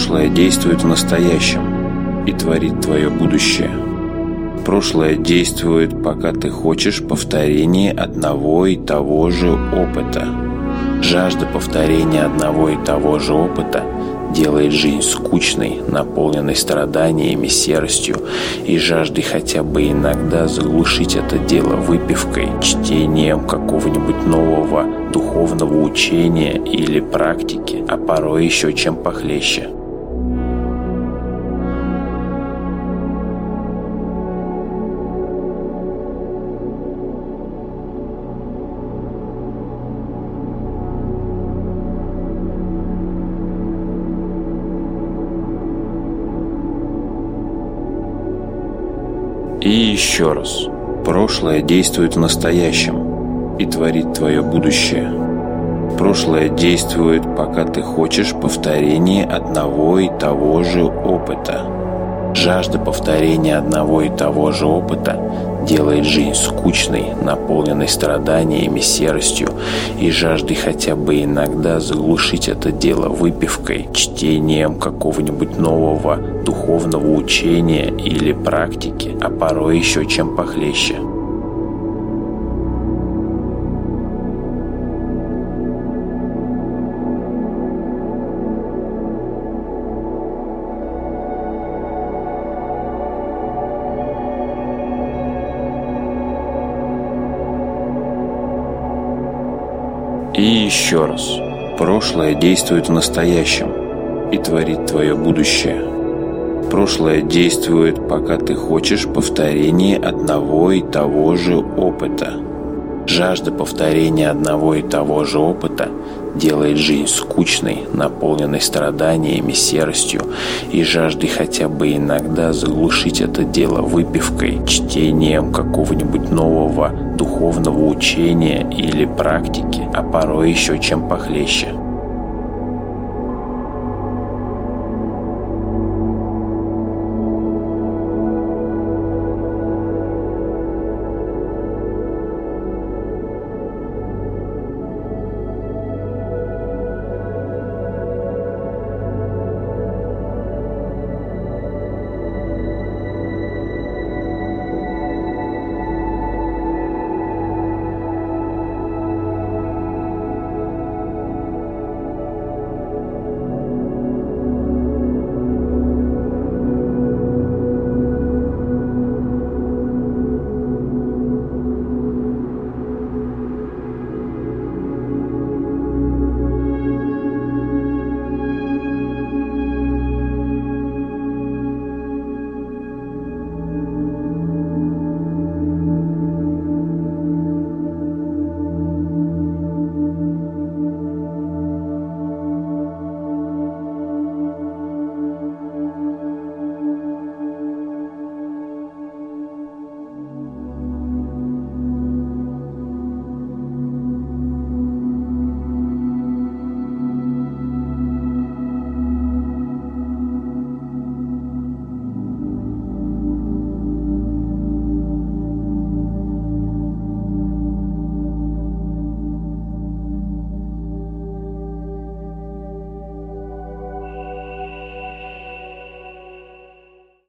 Прошлое действует в настоящем и творит твое будущее. Прошлое действует, пока ты хочешь повторения одного и того же опыта. Жажда повторения одного и того же опыта делает жизнь скучной, наполненной страданиями, серостью и жаждой хотя бы иногда заглушить это дело выпивкой, чтением какого-нибудь нового духовного учения или практики, а порой еще чем похлеще. И еще раз. Прошлое действует в настоящем и творит твое будущее. Прошлое действует, пока ты хочешь повторения одного и того же опыта. Жажда повторения одного и того же опыта делает жизнь скучной, наполненной страданиями, серостью и жаждой хотя бы иногда заглушить это дело выпивкой, чтением какого-нибудь нового духовного учения или практики, а порой еще чем похлеще – И еще раз. Прошлое действует в настоящем и творит твое будущее. Прошлое действует, пока ты хочешь повторения одного и того же опыта. Жажда повторения одного и того же опыта делает жизнь скучной, наполненной страданиями, серостью и жаждой хотя бы иногда заглушить это дело выпивкой, чтением какого-нибудь нового духовного учения или практики, а порой еще чем похлеще –